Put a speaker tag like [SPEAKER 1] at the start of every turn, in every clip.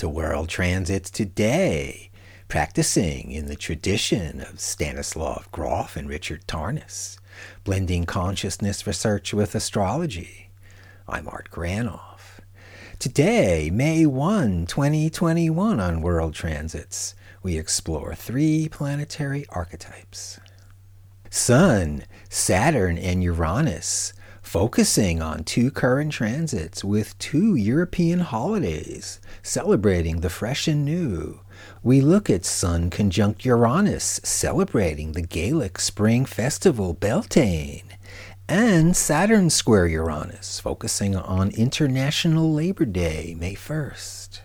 [SPEAKER 1] to World Transits today, practicing in the tradition of Stanislav Grof and Richard Tarnas, blending consciousness research with astrology. I'm Art Granoff. Today, May 1, 2021, on World Transits, we explore three planetary archetypes Sun, Saturn, and Uranus focusing on two current transits with two European holidays celebrating the fresh and new. We look at Sun conjunct Uranus celebrating the Gaelic spring festival Beltane, and Saturn square Uranus focusing on International Labor Day, May 1st.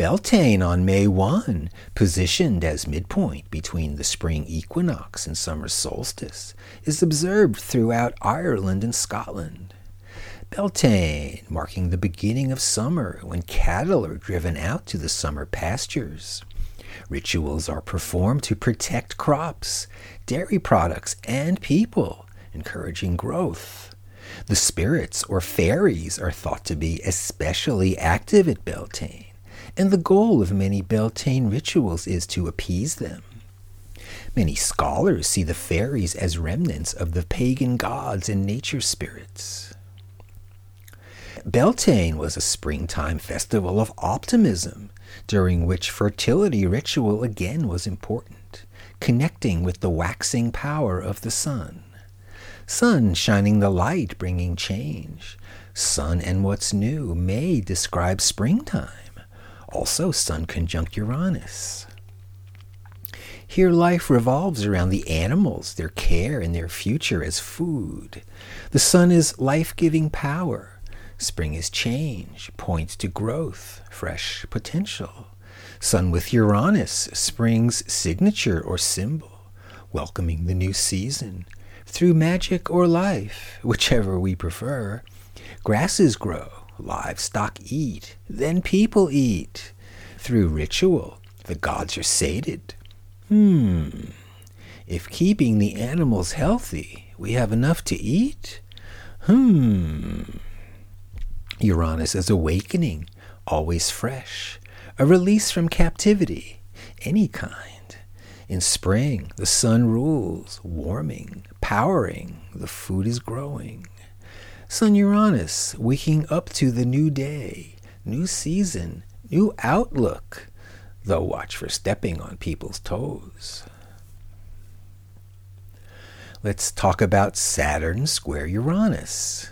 [SPEAKER 1] Beltane on May 1, positioned as midpoint between the spring equinox and summer solstice, is observed throughout Ireland and Scotland. Beltane, marking the beginning of summer when cattle are driven out to the summer pastures. Rituals are performed to protect crops, dairy products, and people, encouraging growth. The spirits or fairies are thought to be especially active at Beltane and the goal of many Beltane rituals is to appease them. Many scholars see the fairies as remnants of the pagan gods and nature spirits. Beltane was a springtime festival of optimism, during which fertility ritual again was important, connecting with the waxing power of the sun. Sun shining the light, bringing change. Sun and what's new may describe springtime also Sun conjunct Uranus. Here, life revolves around the animals, their care, and their future as food. The sun is life giving power. Spring is change, points to growth, fresh potential. Sun with Uranus, spring's signature or symbol, welcoming the new season. Through magic or life, whichever we prefer, grasses grow, livestock eat, then people eat. Through ritual, the gods are sated. Hmm. If keeping the animals healthy, we have enough to eat? Hmm. Uranus is awakening, always fresh, a release from captivity, any kind. In spring, the sun rules, warming, powering, the food is growing. Sun Uranus, waking up to the new day, new season, new outlook, though watch for stepping on people's toes. Let's talk about Saturn square Uranus.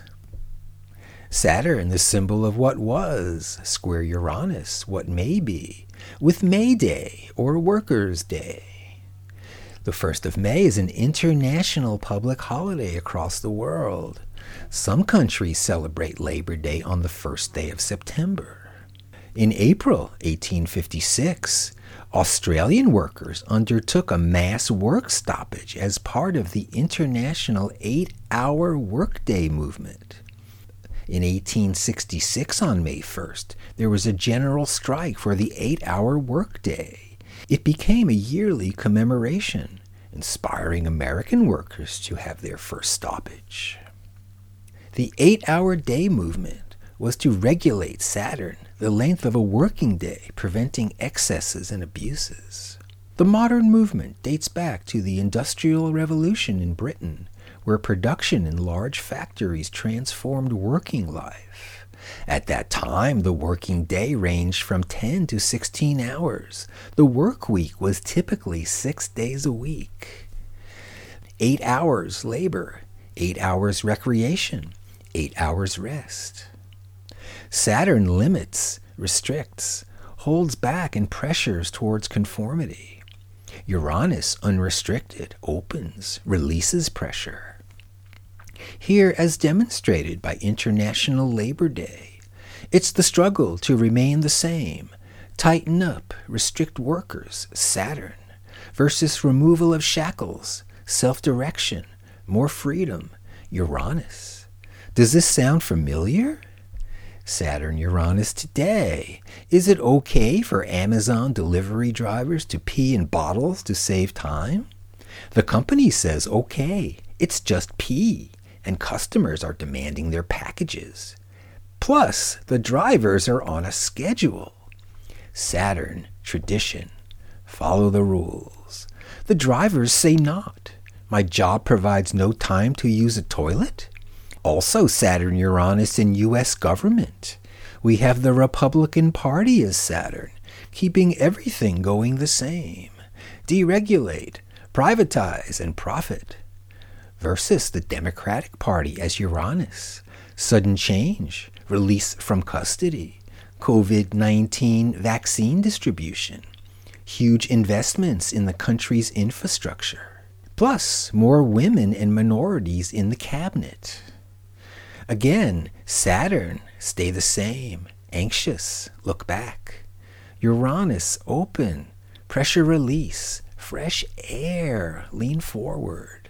[SPEAKER 1] Saturn, the symbol of what was, square Uranus, what may be, with May Day or Workers' Day. The 1st of May is an international public holiday across the world. Some countries celebrate Labor Day on the first day of September. In April 1856, Australian workers undertook a mass work stoppage as part of the international eight hour workday movement. In 1866, on May 1st, there was a general strike for the eight hour workday. It became a yearly commemoration, inspiring American workers to have their first stoppage. The eight hour day movement was to regulate Saturn, the length of a working day, preventing excesses and abuses. The modern movement dates back to the Industrial Revolution in Britain, where production in large factories transformed working life. At that time, the working day ranged from 10 to 16 hours. The work week was typically six days a week. Eight hours labor, eight hours recreation, eight hours rest. Saturn limits, restricts, holds back, and pressures towards conformity. Uranus, unrestricted, opens, releases pressure. Here, as demonstrated by International Labor Day, it's the struggle to remain the same, tighten up, restrict workers, Saturn, versus removal of shackles, self direction, more freedom, Uranus. Does this sound familiar? Saturn Uranus today. Is it okay for Amazon delivery drivers to pee in bottles to save time? The company says okay, it's just pee, and customers are demanding their packages. Plus, the drivers are on a schedule. Saturn, tradition. Follow the rules. The drivers say not. My job provides no time to use a toilet. Also, Saturn Uranus in U.S. government. We have the Republican Party as Saturn, keeping everything going the same. Deregulate, privatize, and profit. Versus the Democratic Party as Uranus. Sudden change, release from custody, COVID 19 vaccine distribution, huge investments in the country's infrastructure, plus more women and minorities in the cabinet. Again, Saturn, stay the same, anxious, look back. Uranus, open, pressure release, fresh air, lean forward.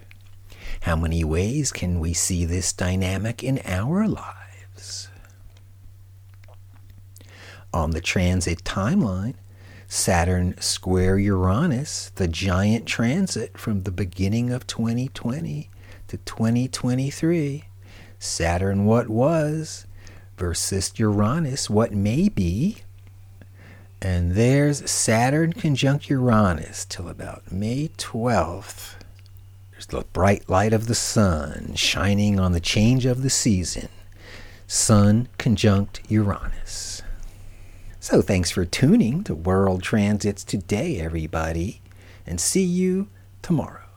[SPEAKER 1] How many ways can we see this dynamic in our lives? On the transit timeline, Saturn square Uranus, the giant transit from the beginning of 2020 to 2023. Saturn, what was, versus Uranus, what may be. And there's Saturn conjunct Uranus till about May 12th. There's the bright light of the sun shining on the change of the season. Sun conjunct Uranus. So thanks for tuning to World Transits Today, everybody, and see you tomorrow.